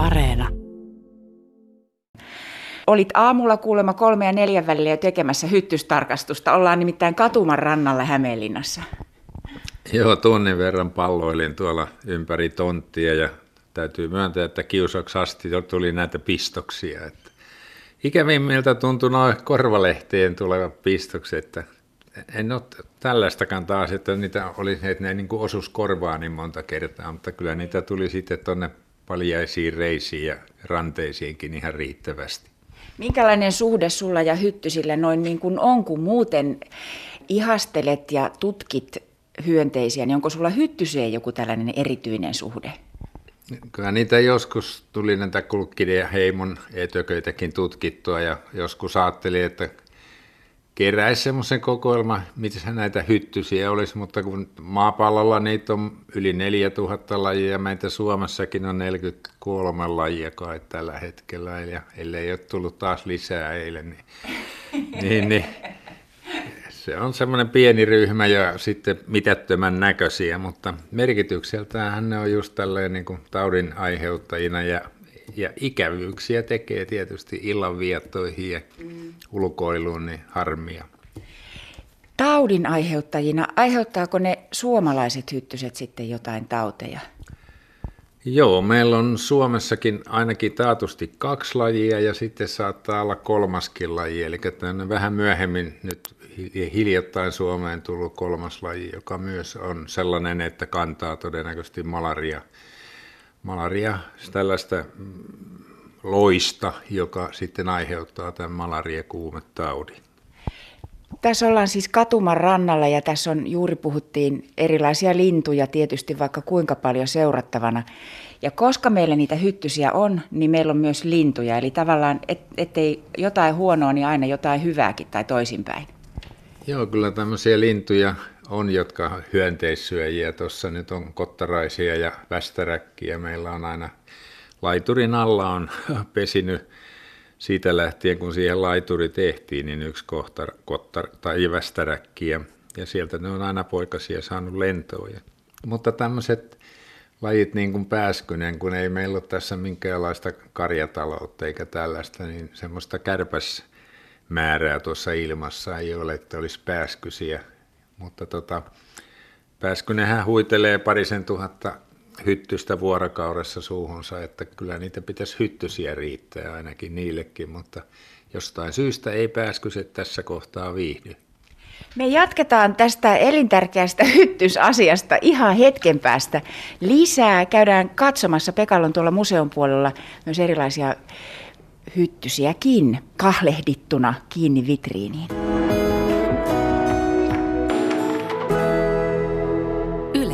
Areena. Olit aamulla kuulemma kolme ja neljän välillä jo tekemässä hyttystarkastusta. Ollaan nimittäin Katuman rannalla Hämeenlinnassa. Joo, tunnin verran palloilin tuolla ympäri tonttia ja täytyy myöntää, että kiusaksi asti tuli näitä pistoksia. Että ikävimmiltä tuntui noin korvalehteen tuleva pistokset, että en ole tällaistakaan taas, että niitä oli, että ne niin kuin osuus korvaa niin monta kertaa, mutta kyllä niitä tuli sitten tuonne paljaisiin reisiin ja ranteisiinkin ihan riittävästi. Minkälainen suhde sulla ja hyttysillä noin niin kuin on, kun muuten ihastelet ja tutkit hyönteisiä, niin onko sulla hyttyseen joku tällainen erityinen suhde? Kyllä niitä joskus tuli näitä kulkkiden ja heimon etököitäkin tutkittua ja joskus ajattelin, että keräisi semmoisen kokoelma, mitä näitä hyttysiä olisi, mutta kun maapallolla niitä on yli 4000 lajia, meitä Suomessakin on 43 lajia kai tällä hetkellä, ja ellei ole tullut taas lisää eilen, niin, niin, niin se on semmoinen pieni ryhmä ja sitten mitättömän näköisiä, mutta merkitykseltään ne on just tälleen niin kuin taudin aiheuttajina ja ja ikävyyksiä tekee tietysti illanviettoihin ja mm. ulkoiluun niin harmia. Taudin aiheuttajina, aiheuttaako ne suomalaiset hyttyset sitten jotain tauteja? Joo, meillä on Suomessakin ainakin taatusti kaksi lajia ja sitten saattaa olla kolmaskin laji, eli vähän myöhemmin nyt hiljattain Suomeen tullut kolmas laji, joka myös on sellainen, että kantaa todennäköisesti malaria malaria, tällaista loista, joka sitten aiheuttaa tämän malariakuumetaudin. Tässä ollaan siis Katuman rannalla ja tässä on juuri puhuttiin erilaisia lintuja tietysti vaikka kuinka paljon seurattavana. Ja koska meillä niitä hyttysiä on, niin meillä on myös lintuja. Eli tavallaan et, ettei jotain huonoa, niin aina jotain hyvääkin tai toisinpäin. Joo, kyllä tämmöisiä lintuja on, jotka hyönteissyöjiä. Tuossa nyt on kottaraisia ja västäräkkiä. Meillä on aina laiturin alla on pesinyt siitä lähtien, kun siihen laituri tehtiin, niin yksi kohtar, kottar, tai västäräkkiä. Ja sieltä ne on aina poikasia saanut lentoja. Mutta tämmöiset lajit niin kuin pääskynen, kun ei meillä ole tässä minkäänlaista karjataloutta eikä tällaista, niin semmoista kärpäsmäärää tuossa ilmassa ei ole, että olisi pääskysiä mutta tota, Pääskynenhän huitelee parisen tuhatta hyttystä vuorokaudessa suuhunsa, että kyllä niitä pitäisi hyttysiä riittää ainakin niillekin, mutta jostain syystä ei pääskyset tässä kohtaa viihdy. Me jatketaan tästä elintärkeästä hyttysasiasta ihan hetken päästä lisää. Käydään katsomassa, Pekallon tuolla museon puolella myös erilaisia hyttysiäkin kahlehdittuna kiinni vitriiniin.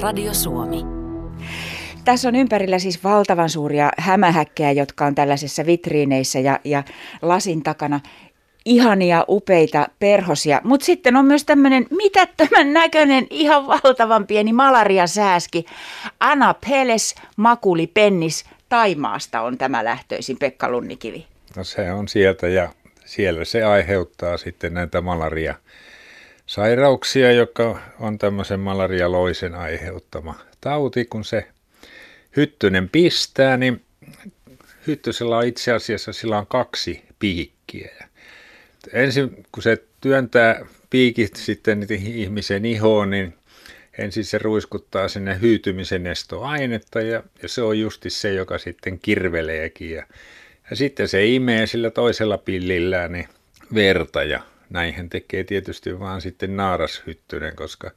Radio Suomi. Tässä on ympärillä siis valtavan suuria hämähäkkejä, jotka on tällaisissa vitriineissä ja, ja lasin takana ihania, upeita perhosia. Mutta sitten on myös tämmöinen mitättömän näköinen, ihan valtavan pieni malariasääski. Anna Peles Makuli Pennis Taimaasta on tämä lähtöisin, Pekka Lunnikivi. No se on sieltä ja siellä se aiheuttaa sitten näitä malaria sairauksia, joka on tämmöisen malarialoisen aiheuttama tauti, kun se hyttynen pistää, niin hyttysellä on itse asiassa sillä on kaksi piikkiä. Ensin kun se työntää piikit sitten ihmisen ihoon, niin ensin se ruiskuttaa sinne hyytymisen estoainetta ja, ja se on justi se, joka sitten kirveleekin. Ja, ja sitten se imee sillä toisella pillillään niin verta ja näinhän tekee tietysti vaan sitten naarashyttynen, koska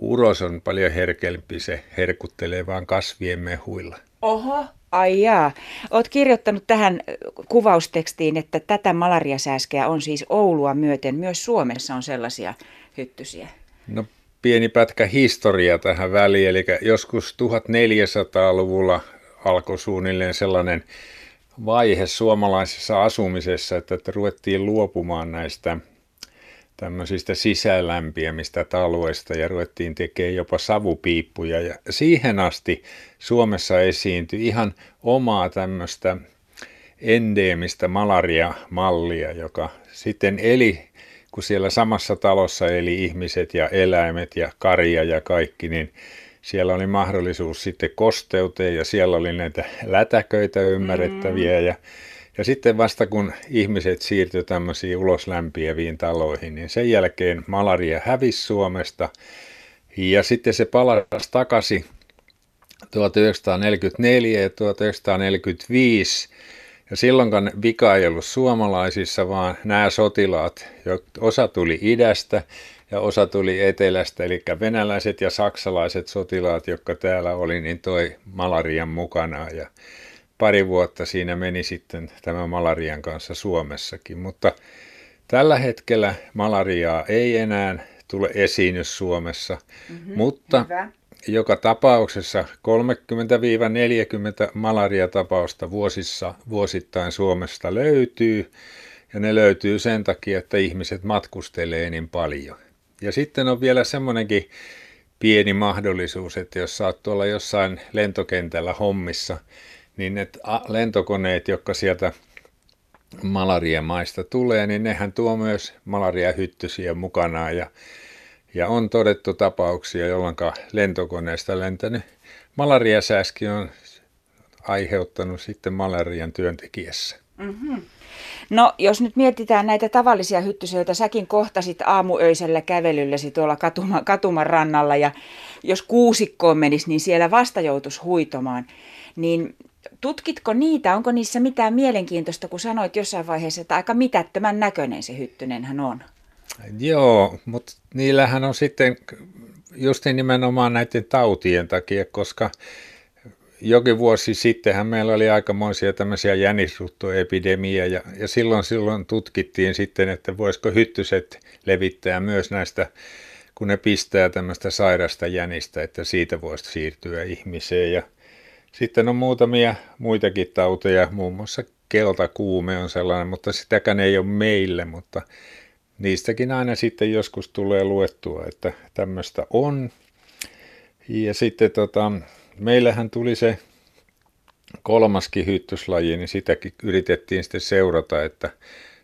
uros on paljon herkempi, se herkuttelee vaan kasvien mehuilla. Oho, ai jaa. Oot kirjoittanut tähän kuvaustekstiin, että tätä malariasääskeä on siis Oulua myöten. Myös Suomessa on sellaisia hyttysiä. No pieni pätkä historia tähän väliin, eli joskus 1400-luvulla alkoi suunnilleen sellainen vaihe suomalaisessa asumisessa, että, että ruvettiin luopumaan näistä tämmöisistä sisälämpiämistä taloista ja ruvettiin tekemään jopa savupiippuja. Ja siihen asti Suomessa esiintyi ihan omaa tämmöistä endeemistä malaria-mallia, joka sitten eli, kun siellä samassa talossa eli ihmiset ja eläimet ja karja ja kaikki, niin siellä oli mahdollisuus sitten kosteuteen ja siellä oli näitä lätäköitä ymmärrettäviä mm. ja ja sitten vasta kun ihmiset siirtyi tämmöisiin uloslämpiäviin taloihin, niin sen jälkeen malaria hävisi Suomesta. Ja sitten se palasi takaisin 1944 ja 1945. Ja silloinkaan vika ei ollut suomalaisissa, vaan nämä sotilaat, osa tuli idästä ja osa tuli etelästä, eli venäläiset ja saksalaiset sotilaat, jotka täällä oli, niin toi malarian mukana. Ja pari vuotta siinä meni sitten tämän malarian kanssa Suomessakin, mutta tällä hetkellä malariaa ei enää tule esiinny Suomessa, mm-hmm, mutta hyvä. joka tapauksessa 30-40 malariatapausta vuosissa, vuosittain Suomesta löytyy, ja ne löytyy sen takia, että ihmiset matkustelee niin paljon. Ja sitten on vielä semmoinenkin pieni mahdollisuus, että jos saat tuolla jossain lentokentällä hommissa, niin ne lentokoneet, jotka sieltä malariamaista tulee, niin nehän tuo myös malariahyttysiä mukanaan ja, ja on todettu tapauksia, jolloin lentokoneesta lentänyt malariasääski on aiheuttanut sitten malarian työntekijässä. Mm-hmm. No, jos nyt mietitään näitä tavallisia hyttysiä, joita säkin kohtasit aamuöisellä kävelyllesi tuolla katuma, katuman rannalla, ja jos kuusikkoon menisi, niin siellä vasta joutuisi huitomaan, niin tutkitko niitä? Onko niissä mitään mielenkiintoista, kun sanoit jossain vaiheessa, että aika mitättömän näköinen se hyttynenhän on? Joo, mutta niillähän on sitten just nimenomaan näiden tautien takia, koska jokin vuosi sittenhän meillä oli aikamoisia tämmöisiä jänisruttoepidemia ja, ja silloin, silloin tutkittiin sitten, että voisiko hyttyset levittää myös näistä, kun ne pistää tämmöistä sairasta jänistä, että siitä voisi siirtyä ihmiseen ja sitten on muutamia muitakin tauteja, muun muassa keltakuume on sellainen, mutta sitäkään ei ole meille, mutta niistäkin aina sitten joskus tulee luettua, että tämmöistä on. Ja sitten tota, meillähän tuli se kolmaskin hyttyslaji, niin sitäkin yritettiin sitten seurata, että,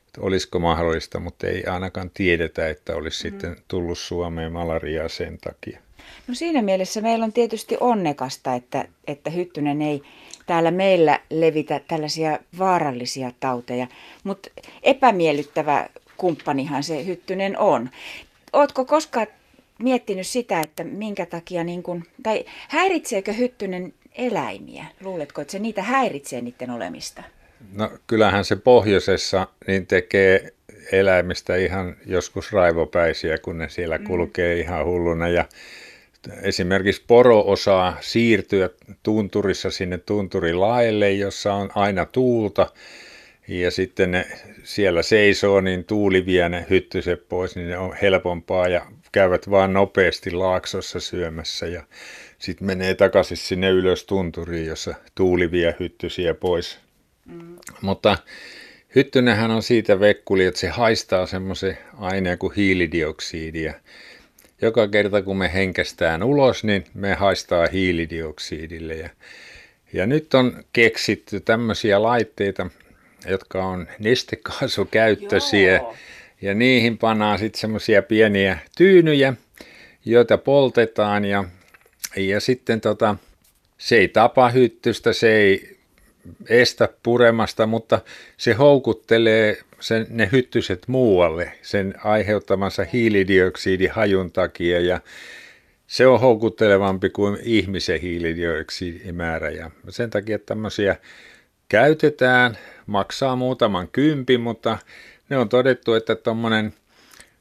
että olisiko mahdollista, mutta ei ainakaan tiedetä, että olisi mm. sitten tullut Suomeen malariaa sen takia. No siinä mielessä meillä on tietysti onnekasta, että, että hyttynen ei täällä meillä levitä tällaisia vaarallisia tauteja, mutta epämiellyttävä kumppanihan se hyttynen on. Ootko koskaan miettinyt sitä, että minkä takia, niin kun, tai häiritseekö hyttynen eläimiä? Luuletko, että se niitä häiritsee niiden olemista? No kyllähän se pohjoisessa niin tekee eläimistä ihan joskus raivopäisiä, kun ne siellä mm. kulkee mm. ihan hulluna. Ja esimerkiksi poro osaa siirtyä tunturissa sinne tunturilaelle, jossa on aina tuulta. Ja sitten ne siellä seisoo, niin tuuli vie ne hyttyset pois, niin ne on helpompaa ja käyvät vaan nopeasti laaksossa syömässä. Ja sitten menee takaisin sinne ylös tunturiin, jossa tuuli vie hyttysiä pois. Mm. Mutta hyttynenhän on siitä vekkuli, että se haistaa semmoisen aineen kuin hiilidioksidia joka kerta kun me henkästään ulos, niin me haistaa hiilidioksidille. Ja, ja nyt on keksitty tämmöisiä laitteita, jotka on nestekaasukäyttöisiä. Joo. Ja niihin pannaan sitten semmoisia pieniä tyynyjä, joita poltetaan ja, ja sitten tota, se ei tapa hyttystä, se ei estä puremasta, mutta se houkuttelee sen, ne hyttyset muualle sen aiheuttamansa hiilidioksidihajun takia ja se on houkuttelevampi kuin ihmisen hiilidioksidimäärä ja sen takia tämmöisiä käytetään, maksaa muutaman kympi, mutta ne on todettu, että tuommoinen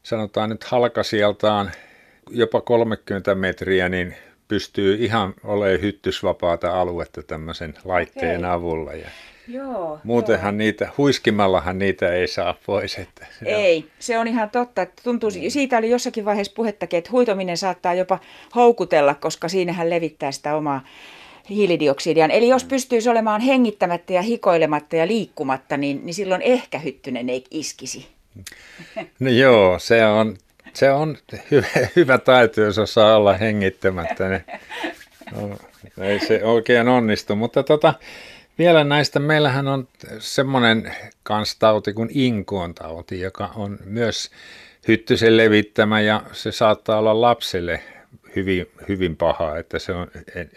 sanotaan nyt halkasijaltaan jopa 30 metriä, niin pystyy ihan olemaan hyttysvapaata aluetta tämmöisen laitteen Okei. avulla. Ja Joo, muutenhan joo. niitä, huiskimallahan niitä ei saa pois. Että se ei, on. se on ihan totta. Että tuntuu, mm. Siitä oli jossakin vaiheessa puhettakin, että huitominen saattaa jopa houkutella, koska siinähän levittää sitä omaa hiilidioksidiaan. Eli jos mm. pystyisi olemaan hengittämättä ja hikoilematta ja liikkumatta, niin, niin silloin ehkä hyttynen ei iskisi. No joo, se on se on hyvä, hyvä taito, jos osaa olla hengittämättä. Niin, no, ei se oikein onnistu, mutta tota, vielä näistä, meillähän on semmoinen kanstauti kuin inkoon tauti, joka on myös hyttysen levittämä ja se saattaa olla lapselle hyvin, hyvin paha, että se on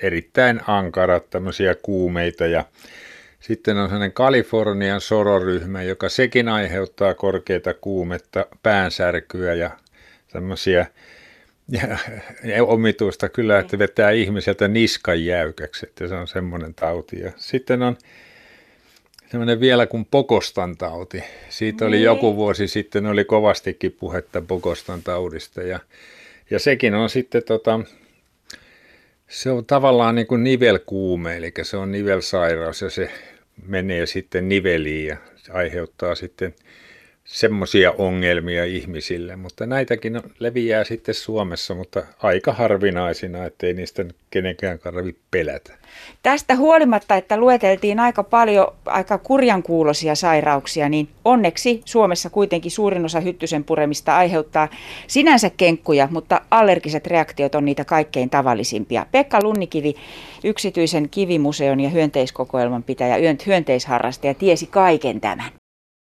erittäin ankara tämmöisiä kuumeita ja sitten on sellainen Kalifornian sororyhmä, joka sekin aiheuttaa korkeita kuumetta, päänsärkyä ja tämmöisiä ja, ja omituista kyllä, että vetää ihmiseltä niskan jäykäksi, että se on semmoinen tauti. Ja sitten on semmoinen vielä kuin Pokostan tauti. Siitä oli niin. joku vuosi sitten, oli kovastikin puhetta Pokostan taudista ja, ja sekin on sitten tota, se on tavallaan niin kuin nivelkuume, eli se on nivelsairaus ja se menee sitten niveliin ja aiheuttaa sitten semmoisia ongelmia ihmisille, mutta näitäkin leviää sitten Suomessa, mutta aika harvinaisina, ettei niistä kenenkään tarvitse pelätä. Tästä huolimatta, että lueteltiin aika paljon aika kurjankuulosia sairauksia, niin onneksi Suomessa kuitenkin suurin osa hyttysen puremista aiheuttaa sinänsä kenkkuja, mutta allergiset reaktiot on niitä kaikkein tavallisimpia. Pekka Lunnikivi, yksityisen kivimuseon ja hyönteiskokoelman pitäjä, hyönteisharrastaja, tiesi kaiken tämän.